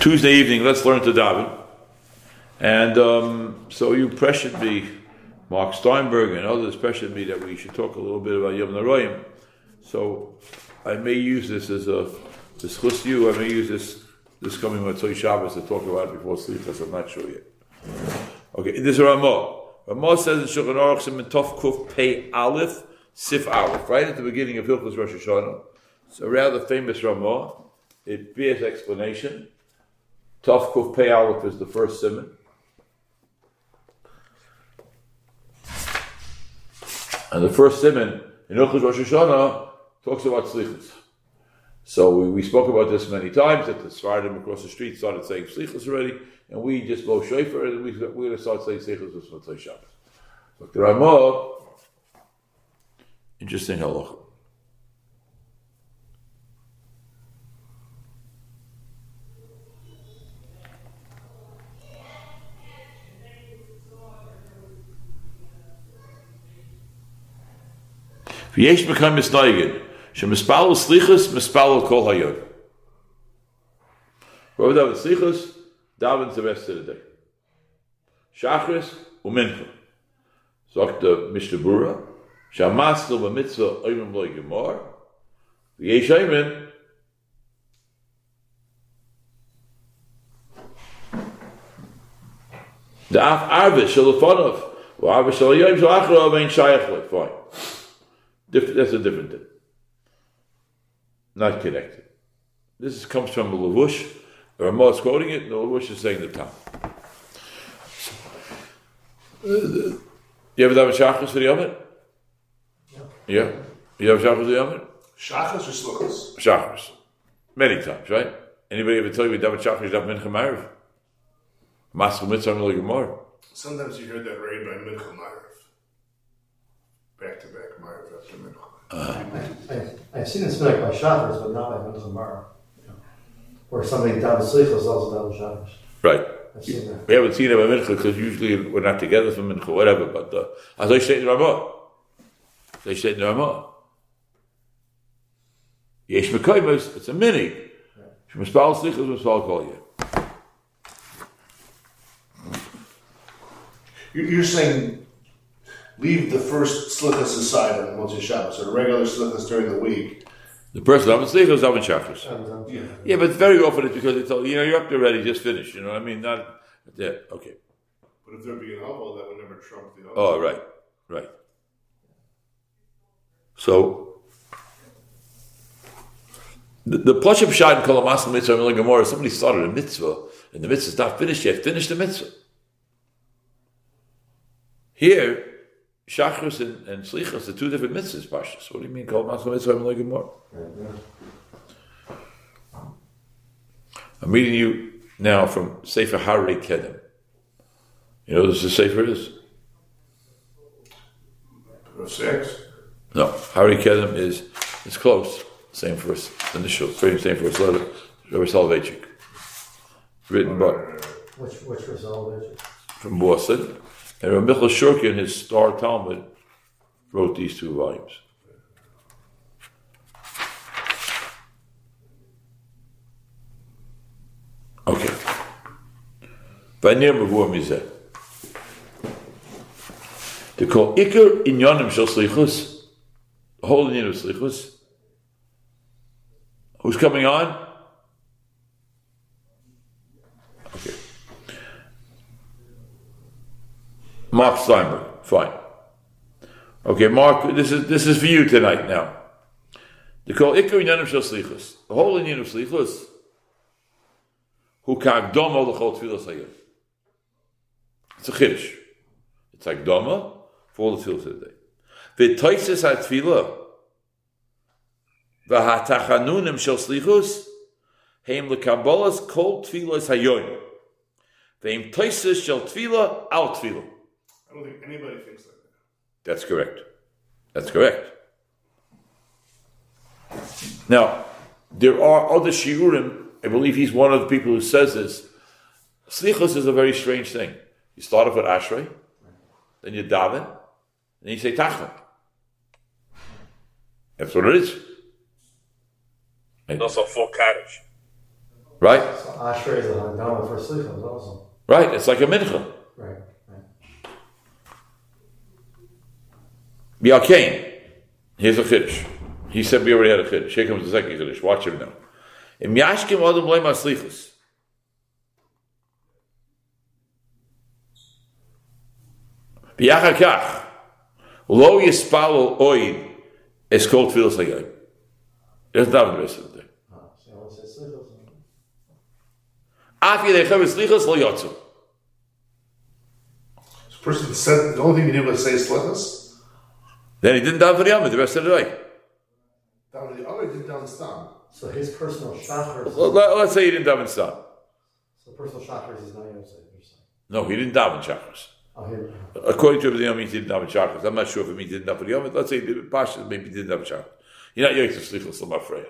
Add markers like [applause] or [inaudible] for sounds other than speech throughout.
Tuesday evening, let's learn to daven. And um, so you pressured me, Mark Steinberg and others pressured me that we should talk a little bit about Yom Naroyim. So I may use this as a discuss you. I may use this this coming Matzoi Shabbos to talk about it before sleep. Because I'm not sure yet. Okay, this is Ramah. Ramah says in Shulchan Aruch Simon Tov Kuf Pei Aleph Sif Aleph, right at the beginning of Hilchos Rosh Hashanah. It's a rather famous Ramah. It bears explanation. Tov Kuf Pei Aleph is the first simon. And the first simon in Hilchos Rosh Hashanah talks about slichus. So we, we, spoke about this many times that the Sfardim across the street started saying slichus already, and we just blow shofar and we, we're going to start saying slichus with Shabbos. But the Ramah, interesting halacha. ויש מקום מסטויגן, שמספר סליחס, מספר כל היום. רוב דבר סליחס, דאבן זה בסטר לדק. שחרס ומנחה. זאת משתה ברורה, שהמאס לו במצו אימא מלוי גמור, ויש אימא, דאף ארבע של אופנוף, ואף ארבע של היום של אחרו, ואין שייך לו, פוי. That's a different thing. Not connected. This comes from the Lavush. The Ramah is quoting it, and the Lavush is saying the. Uh, you ever done a shachas for the Yomit? Yeah. Yeah. You have shachas for the Yomit? Shachas or sluchas? Shachas. Many times, right? Anybody ever tell you we done shachas, you done mincha ma'ariv? Maskal mitzvah. Sometimes you hear that read by mincha ma'ariv. Back to back ma'ariv after mincha. Uh, I, I've seen this like by shachas, but not by mincha ma'ariv. Where somebody down slichas also down shachas. Right. I've seen that. We haven't seen it by mincha because usually we're not together for mincha, whatever. But uh, as I say in Ramah, they say in Ramah, Yesh Mekaymas, it's a mini. Shemispal Slichas, Mispal Kol Yeh. You're saying leave the first slichas aside on Motzei Shabbos, or the regular slichas during the week. The person having Slichas, having Shachas. And, um, Yeah. Yeah, but very often it's because it's all, you know, you're up there ready, just finish, you know what I mean? Not, yeah, okay. But if there be an elbow, that would never trump the elbow. Oh, right, right. So, the, the Plush of Shad and Kolamas Mitzvah and Gemara, somebody started a mitzvah, and the mitzvah's not finished yet, finish the mitzvah. Here, Shachris and, and Slichas are two different mitzvahs, Pashas. What do you mean, Kolamas Mitzvah and Gemara? I'm reading you now from Sefer Harei Kedem. You know what this Sefer is? Six. No, Harry Kedem is it's close. Same first initial, same first letter. Rabbi Soloveitchik. Written by which which was this. from Boston. And Rabbi Michal Shurkin, his Star Talmud, wrote these two volumes. Okay. V'anir mavur mizeh. To call Iker inyanim shel slichus, the whole inyan of slichus. Who's coming on? Mark Steinberg, fine. Okay, Mark, this is this is for you tonight now. To call Iker inyanim shel slichus, the whole inyan of slichus. Who kagdomo l'chol tefillas hayom. It's a chiddush. It's like doma for all the tefillas of the day. V'toises ha-tefillah v'hatachanunim shel slichus heim l'kabolas kol tefillas hayom. V'heim toises shel tefillah al tefillah. I don't think anybody thinks like that. That's correct. That's correct. Now, there are other shiurim. I believe he's one of the people who says this. Slichus is a very strange thing. You start off with Ashrei, then you daven, and you say Tachlik. That's what it is. And also full Kaddish. Right? Ashrei is a Hagdama for Slichos also. Right, it's like a mincha. Right, Bialkain. Here's a chiddush. He said we already had a chiddush. Here comes the second chiddush. Watch him now. Im yashkim adam loy maslichus. Biachar kach. Lo yispalo oid es kol tfilas hayoyim. There's not the rest of the Slichos. Af yedei chav slichus lo yotzu. This person said the only thing he did was say slippers. Then he didn't daven for the Yom the rest of the day. Down the other did down stam. So his personal shachar. Well, let- Let's say he didn't daven stop. So personal shachar is not Yom Tov, you're. No, he didn't daven chakras. Oh, him. According to the Yom, he didn't daven chakras. I'm not sure if he didn't daven Yom. Let's say he did Pasha, maybe he didn't daven chakras. You're not yoitzah slichus l'mafreya.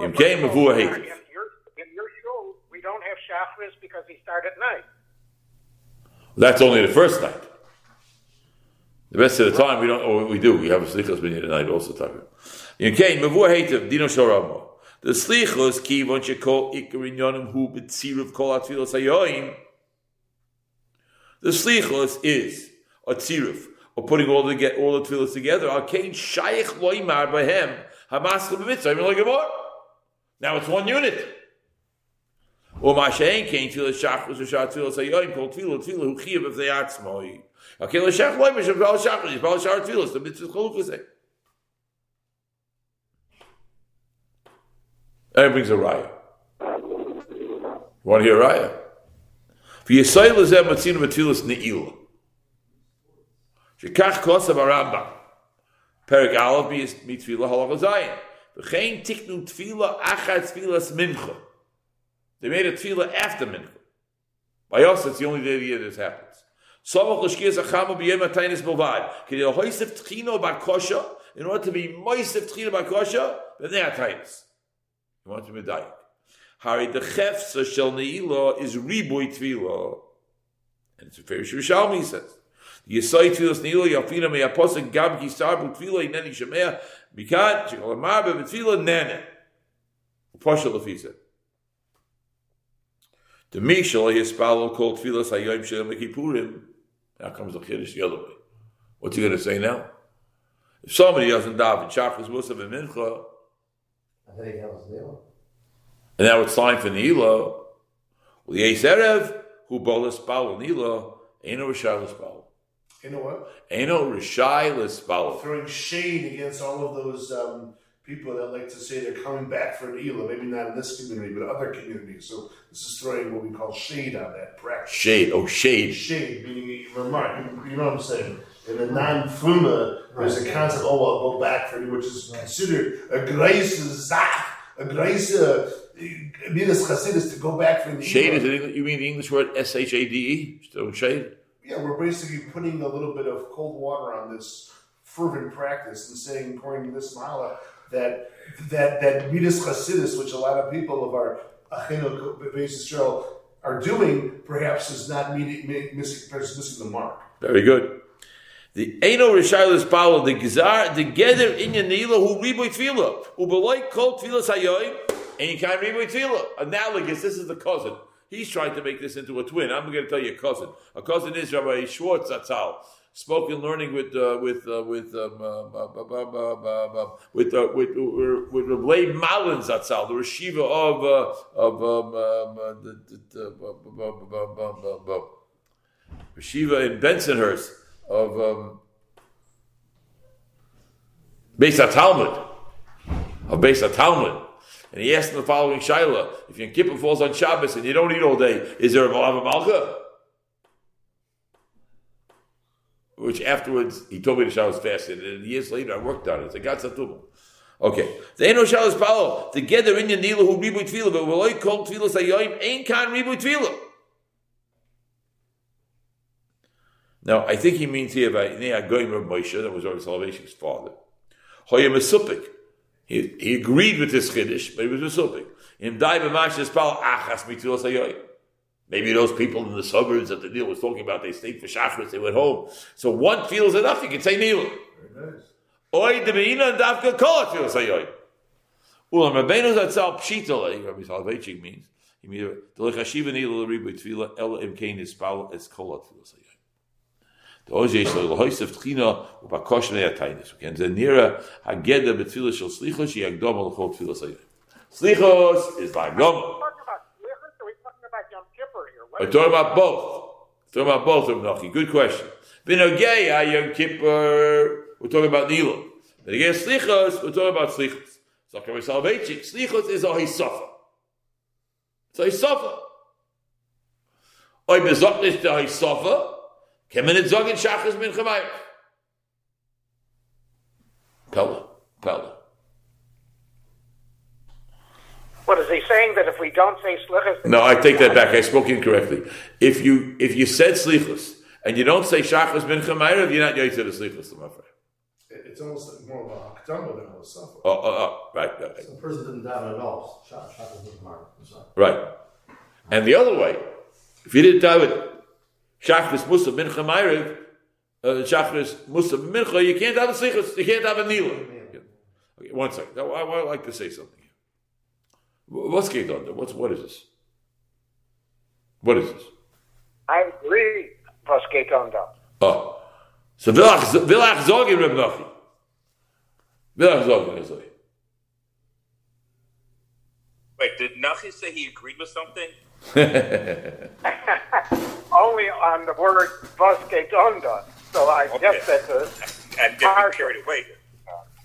Im came before In hated. your, in your shul, we don't have Shacharis because he started at night. That's only the first night. The rest of the time we don't. Oh, we do. We have a slichus minyan night also. Came before hated. Dino shoramo. The slichus ki von shekol ikarin yonim hu kol atfilos. The slichus is a tziruf, or putting all the get all the tefillas together. Kain shaykh loymar bahem hamas b'mitzvah like more. Now it's one unit. Or mashayin kain tefillas shachus or shach tefillas hayoyim kol tefillah tefillah hu chiyav if they atzmoi. Kain l'shach loymar shem bal shachus bal shar the mitzvah chalufas. And brings a raya. Want to hear a raya? V'yisayil lezeh matzinu matilas ne'ilah. Shekach kosav aramba. Perik Aleph mitfila halacha zayin. V'chein tiknu tfila achad tfilas mincha. They made a tfila after mincha. By us, it's the only day of the year this happens. Samach l'shkiyas achama b'yem ataynis bilvad. K'dei hoisef tchino bakosha, in order to be moisef tchino then. You want to be dying. Hari the chefsa shel ne'ilah is riboy tefillah. And it's a fair Yerushalmi he says. Yisai tefillas ne'ilah yafina me apostle gam ki sarbu tefillah ineni shemea mikan shekol amar b'tefillah nene. Pasha lefisa. The Mishal yispalo called tefillas hayoim shem kippurim. Now comes the chiddush the other way. What's he going to say now? If somebody doesn't daven shachris musaf and mincha, I think that was the and now it's time for Nila. Well, the Eis Erev, who bolas bal Nila, ain't no Rishai l'spal. You know what? Ain't no Rishai l'spal. Throwing shade against all of those um, people that like to say they're coming back for an Elah. Maybe not in this community, but other communities. So this is throwing what we call shade on that practice. Shade, oh shade. Shade, meaning you remark. You, you know what I'm saying? In the non-fuma, there's a concept. Oh, I'll go back for it, which is considered a grace zach, a grace uh, midas chasidus to go back for an Shade is Elah. an you mean the English word S H A D E? Still shade? Yeah, we're basically putting a little bit of cold water on this fervent practice and saying, according to this mala, that that that midas chasidus, which a lot of people of our achinu Beis Yisrael are doing, perhaps is not meeting, missing, missing the mark. Very good. The Eino Rishai l'spal, the Gizar, the Geder Inyan Nila, who riboy tefillah, who beloy kol and you can't riboy tefillah. Analogous, this is the cousin. He's trying to make this into a twin. I'm going to tell you a cousin. A cousin is Rabbi Schwartz Atzal. Spoken learning with uh, with uh, with um, uh, uh, uh, uh, uh, uh, with uh, with uh, with Malin Zatzal, the Reshiva of uh, of um, um, uh, the, uh, uh, uh, uh, uh, uh, in Bensonhurst of um, Talmud of Beis Talmud, and he asked him the following shaila: If your kippur falls on Shabbos and you don't eat all day, is there a malav malcha? Which afterwards he told me the Shabbos fasted, and years later I worked on it. It's a gatzatuma. Okay, the Eno Shabbos Palo together in your Nila who ribu tefillah, but will I call tefillah sayoyim ain't kan ribu tefillah. Now, I think he means here by Nea Goyim Reb Moshe, that was our Soloveitchik's father. Hoya Mesupik. He, he agreed with this Kiddush, but he was Mesupik. In Dai B'mash Espal Achas Mitzvah Sayoyim. Maybe those people in the suburbs that the Neil was talking about, they stayed for Shachris, they went home. So one feels enough, you can say Neil. Oy de Beina and Davka Kol Tefillah Sayoyim. Ulam Rabbeinu Zatzal Pshitale, Rabbi Soloveitchik means, he means, the Lechashiva Nila Ribu Tfila El Imkain Ispal Es Kol HaTfila Sayayim. The Oje Shel Lohoisev Tchina Upakosh Neatainis. Again, Zenira Hageda Betfila Shel Slichos Yagdom Al Chol Tfila Sayayim. Slichos is like Gom. Are we talking about Slichus or are we talking about Yom Kippur here? What We're talking about both. We're talking about both of. Good question. Binogei Yom Kippur, we're talking about Nilo. Again, Slichos, we're talking about Slichos. So, Soloveitchik, Slichos is a Hisofa. It's a Hisofa. Oy bezoknis de Hisofa, kemen it zogin Shachas Min Chamayim. Pella, Pella. What is he saying that if we don't say Slichus? No, I take that back. I spoke incorrectly. If you if you said Slichos and you don't say Shachas Min Chamayim, you're not Yotzei the Slichos, my friend. It- It's almost more of a hakdama than a suffer. Oh, oh, oh, right, right, right. The person didn't daven at all. Shot, shot is not mark. I'm sorry. Right. And the other way, if you didn't do it, Shachris Musa Mincha Ma'ariv, uh, Shachris Musa Mincha, you can't have a Sichas, you can't have a Nila. Okay, one second. Now, I, I would like to say something here. Wh- What's going on there? What's, what is this? What is this? I agree, was geht on da. Oh. So Vilach Vilach Zogin Reb Nochi. Vilach Zogin is like. Wait, did Nachi say he agreed with something? [laughs] Only on the word was geht. So I Okay. guess that's a. And get me Partial. carried away.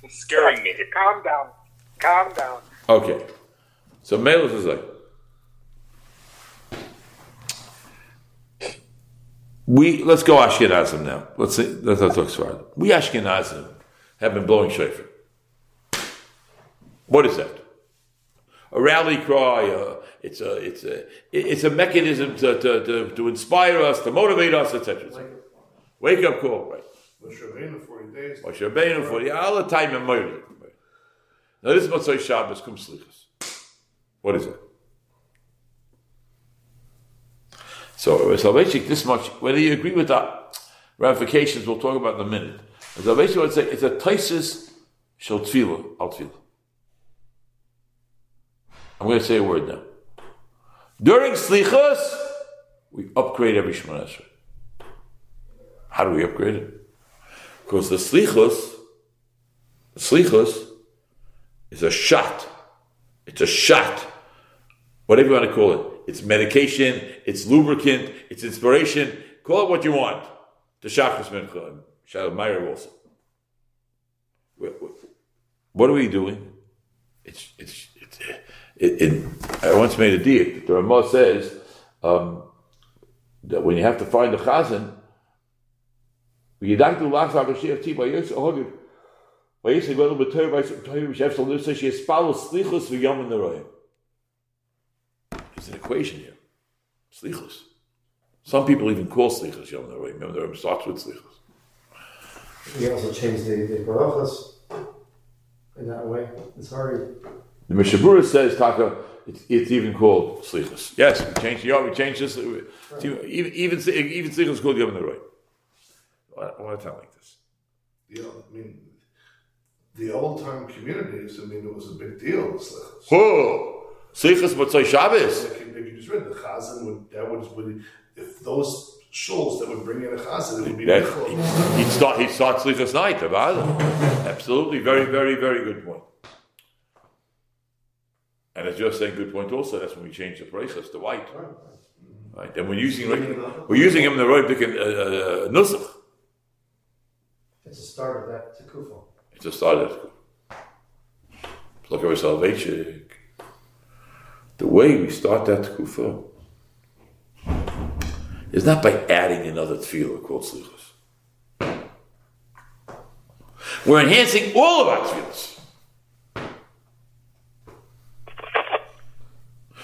It's scaring me. Calm down. Calm down. Okay. So Melech is like, we let's go Ashkenazim now. Let's see, let's not talk Sfarad. We Ashkenazim have been blowing shofar. What is that? A rally cry. Uh, it's a it's a it's a mechanism to, to, to, to inspire us, to motivate us, etc. etc. Wake up call, right? Moshe Rabbeinu, 40 days. Moshe Rabbeinu for the all the time in. Now this is Motzai Shabbos Kum Slichas. What is it? So Soloveitchik, this much, whether you agree with that ramifications, we'll talk about in a minute. Soloveitchik would say it's a Taisis Shel Tfila, Al. I'm going to say a word now. During Slichas, we upgrade every Shemona Esrei. How do we upgrade it? Because the Slichos, the Slichos is a shot. It's a shot. Whatever you want to call it. It's medication, it's lubricant, it's inspiration. Call it what you want. The Shachris Mincha, Shalom Meyer also. What are we doing? It's, it's, it's, it, it, I once made a deal. The Ramah says um, that when you have to find the chazan, There's an equation here. Slichus. Some people even call slichus yom min haroim. Yom min haroim starts with slichus. We also changed the, the barachas in that way. It's already The Mishabura says, Taka, it's, it's even called slichus. Yes, we changed yom, we changed this. it's Even, even, even, even slichus is called yom min haroim. Why, why tell like this? You know, I mean, the old time communities, I mean, it was a big deal. It's like, Oh! Slichus Motzai Shabbos. like, like you just read, the chazan would, that would, would, if those shuls that would bring in a chazan, it would be That, Michal. he, he'd start, he'd start Slichas night, about Absolutely, very, very, very good point. And as you're saying, good point also, that's when we change the prices to white. Right, then we're using, we're using him in the right uh, uh, nusach. it's the start of that tikufah. It's a start of Look at our salvation. The way we start that tekufa is not by adding another tefillah called slichus. We're enhancing all of our tefillahs.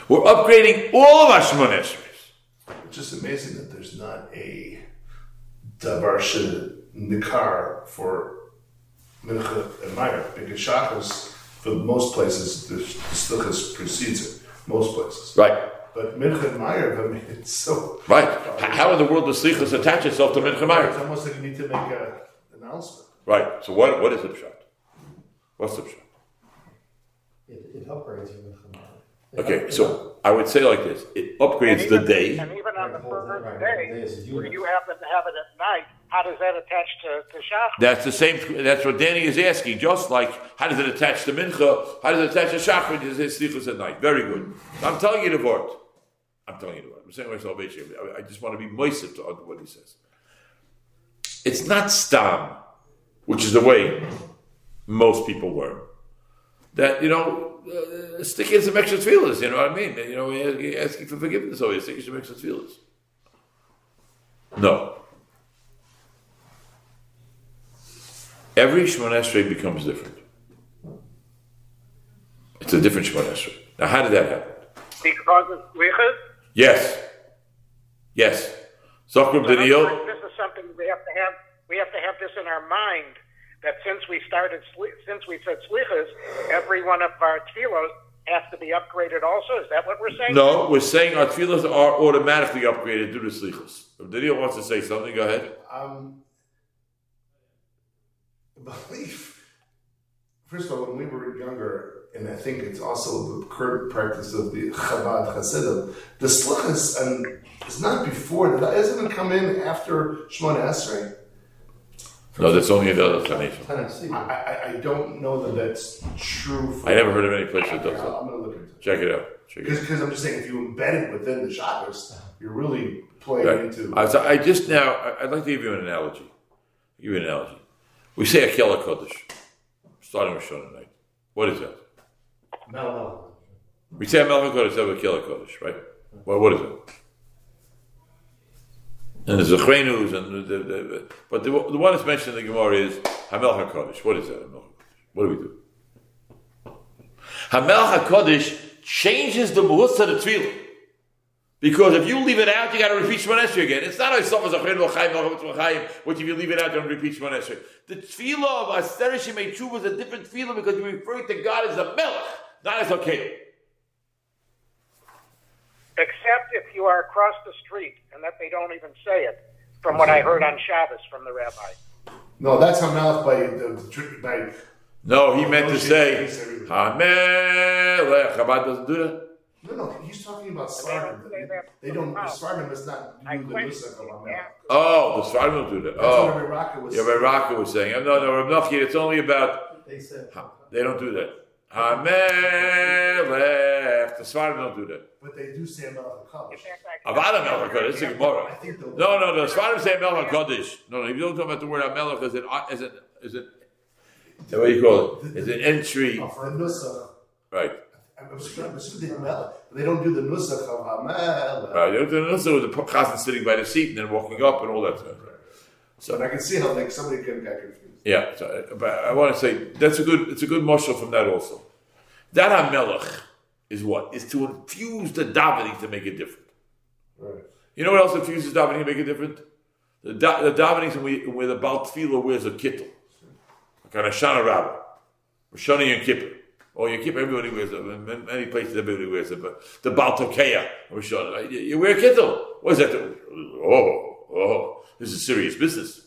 We're upgrading all of our Shemon Esrei. It's just amazing that there's not a davar nikar for mincha and Meyer. Because shachas, for most places, the, the slichas precedes it. Most places. Right, But mincha and Meyer, [laughs] I mean, it's so. right. H- How in the world does slichus attach itself to Mincha It's Ma'ariv? almost like you need to make an announcement. Right. So what? What is the pshat? What's the pshat? It, it upgrades your mincha mara. It Okay, up- so I would say like this: it upgrades the day. And even on the Right, first day, the day is a where you happen to have it at night, how does that attach to, to Shachar? That's the same. That's what Danny is asking. Just like how does it attach to mincha? How does it attach to shachar? You say slichus at night. Very good. I'm telling you the word. I'm telling you the word. I'm saying myself, basically, I just want to be moist to what he says. It's not stam, which is the way most people were. That you know, uh, stick in some extra feelers. You know what I mean? You know, asking for forgiveness always. Stick in some extra feelers. No. Every Shemon Esrei becomes different. It's a different Shemon Esrei. Now, how did that happen? Because of Slichas? Yes. Yes. Zokrub In other Daniel. This is something we have to have. We have to have this in our mind that since we started, since we said slichas, every one of our tefillos has to be upgraded. Also, is that what we're saying? No, we're saying our tefillahs are automatically upgraded due to slichus. If Daniel wants to say something, go ahead. Um, belief. First of all, when we were younger, and I think it's also the current practice of the Chabad Hasidim, the slichas and is not before that. Doesn't it come in after Shemona Esrei? No, that's only another explanation. Tennessee. I, I, I don't know that that's true. For, I never heard of any place that does I'm going to look into it. Check it out. Check it. Because I'm just saying, if you embed it within the Shabbos, you're really playing Right. into. I, so I just now, I- I'd like to give you an analogy. Give you an analogy. We say Akela Kodesh, starting with Shona night. What is that? No. We say Melech Kodesh, have Akela Kodesh, right? Well, what is it? And there's the Chrenus, and the, the, the, but the, the one that's mentioned in the Gemara is Hamel HaKodesh. What is that, Hamel HaKodesh? What do we do? Hamel HaKodesh changes the Mahutz to the Tefillah. Because if you leave it out, you got to repeat Shemon Esrei again. It's not like someone's a Chen L'chaim, L'chaim, which if you leave it out, you don't repeat Shemon Esrei. The Tefillah of Aster Shemei Tshuva is a different Tefillah because you're referring to God as a Melech, not as a Kelim. Except if you are across the street and that they don't even say it, from what I heard on Shabbos from the rabbi. no, that's Hamelach by the by. No, he meant to say, things Hamelech. Chabad doesn't do that. No, no, he's talking about don't Svardim. They don't. Oh. Svardim is not I do the question nusach of Oh, the Svardim don't do that. That's what Oh, Raka was. yeah, Rabbi Raka was saying. No, no, Rabbi Nachman, it's only about, They said. they don't do that. Hamelech. The Svardim don't do that. But they do say Hamelach Kadosh. In Avada Melech HaKodesh, it's a I Gemara. think No, no, the Svardim say Melech HaKodesh. No, no, if you don't talk about the word Melech, is it, is it, is it, what do you call it? Is it entry? the nusach. Right. They They don't do the nusach of Hamelach. Right. You don't do this with the chazan sitting by the seat and then walking up and all that stuff. So I can see how like somebody can get confused. Yeah, so, but I want to say that's a good. It's a good marshal from that also. That hamelech is what is to infuse the davening to make it different. Right. You know what else infuses davening to make it different? The, da- the davening when, where the Baal Tefillah wears a kittel, like on a Shana Rabbah, Shana Yom Kippur. Or you keep everybody wears it. In many- places, everybody wears it. But the Baal Tokeya, or Shana, you, you wear a kittel. What is that? Oh, oh, this is serious business.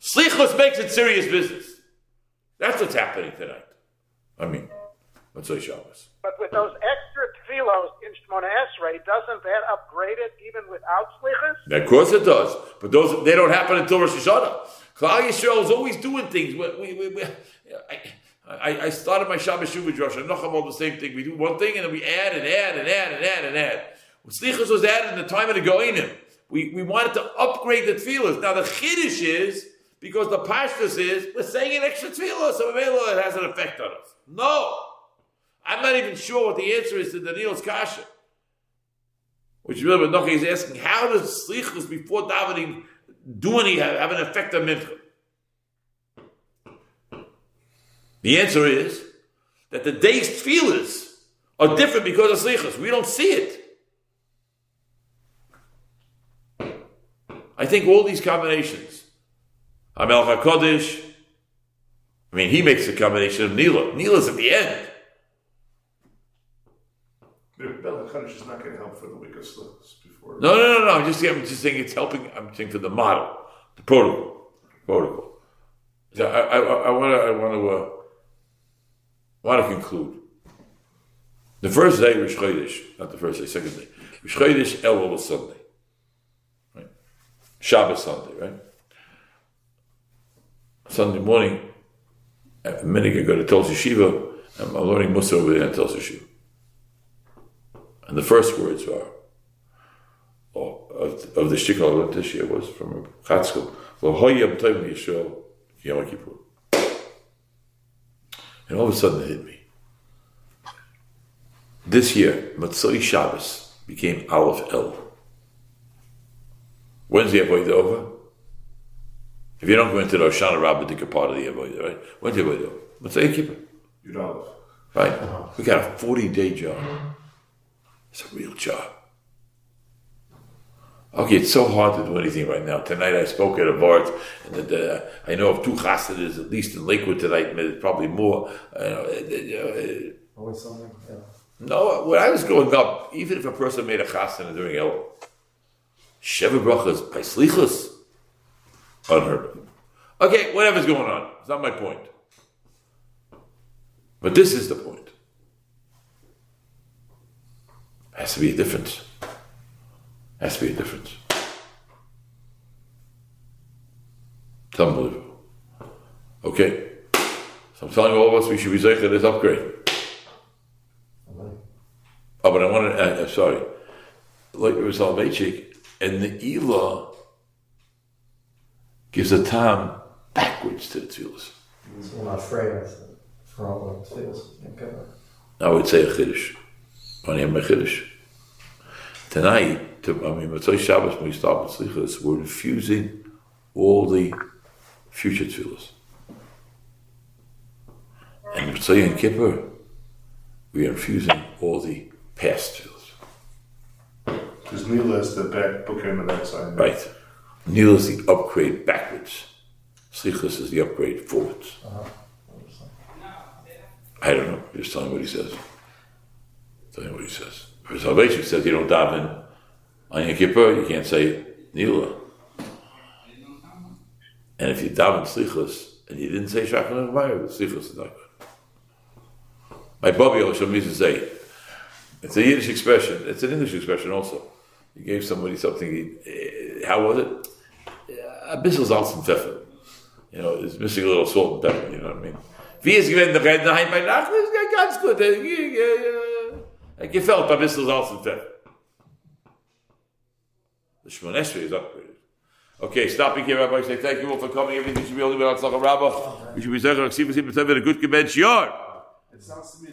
Slichus makes it serious business. That's what's happening tonight. I mean, let's say Shabbos. But with those extra tefillos in Shemona Esrei, doesn't that upgrade it even without slichas? Of course it does, but those they don't happen until Rosh Hashanah. Klal Yisrael is always doing things. We, we, we, we- I, I, I started my Shabbos Shuv with Rosh Hashanah the same thing. We do one thing and then we add and add and add and add and add. When Slichus was added in the time of the Goinim, we, we wanted to upgrade the tefillahs. Now the chiddush is because the pashtus is we're saying an extra tefillah, so it has an effect on us. No, I'm not even sure what the answer is to Daniel's kasha. Which really Nochi is asking, how does slichus before davening do any have, have an effect on mincha? The answer is that the day's tefillahs are different because of slichus. We don't see it. I think all these combinations, Amel HaKodesh, I mean, he makes a combination of Nila. Nila's at the end. Bella Kaddish is not going to help for the week of slips before. No, no, no, no. I'm just, I'm just saying it's helping. I'm saying for the model, the protocol, protocol. So I, I, I want to, I want to, uh, want to conclude. The first day, Rosh Chodesh, not the first day, second day. Rosh Chodesh, Elul was Sunday. Right? Shabbos Sunday, right? Sunday morning, a minute I go to Tulsa Shiva, and I'm learning Musa over there at Tulsa Shiva. And the first words are, oh, of, of the learned this year was from Chatzkel, V'hoyam Tovim Yisrael, Yom Kippur. And all of a sudden it hit me. This year, Matzoi Shabbos became Aleph El. When's the Avodah over? If you don't go into the Oshana Rabbah, you're part of the Avodah, right? When's the Avodah over? Matzoi Kippur. You know. Right? We got a 40 day job. It's a real job. Okay, it's so hard to do anything right now. Tonight I spoke at a bar, and the, uh, I know of two chassidas, at least in Lakewood tonight, probably more. Uh, uh, Always something, yeah. no, when I was growing up, even if a person made a chasana during El, Sheva brachas by slichas, unheard of. Okay, whatever's going on, it's not my point. But this is the point. Has to be a difference. Has to be a difference. It's unbelievable. Okay, so I'm telling all of us we should be zeicher this upgrade. Oh, but I wanted, uh, uh, sorry, like it was Soloveitchik, and the Elah gives a time backwards to the tefillas. So I'm not afraid of it. For all the feels. Okay. I would say a chiddush. I have my chiddush. Tonight, to, I mean, Matzai Shabbos, when we start with Slichas, we're infusing all the future tefillas. And Matzai and Kippur, we are infusing all the past tefillas. Because Mila is the back bookend of that side. Right. Nil is the upgrade backwards. Slichas is the upgrade forwards. I don't know. Just telling what he says. Telling what he says. For salvation he says you don't daven on Yom Kippur, you can't say Nila. And if you daven Slichas and you didn't say Shachar Nechmayr, the Slichas is not good. My Bobby Osham used to say, it's a Yiddish expression, it's an English expression also. You gave somebody something, eh, how was it? A bissel Salz and Pfeffer. You know, it's missing a little salt and pepper, you know what I mean? Wie es gewinnt der Redner heim bei Nacht, ist ganz gut. äh, äh, äh, gefällt ein bisschen Salz und Pfeffer. The Shemon Esrei is upgraded. Okay, stopping here, Rabbi. Say thank you all for coming. Everything should be only without Tzachar Rabbah. We should be "Ksiv Ksiv Ksiv," a good gebench yard. It sounds to me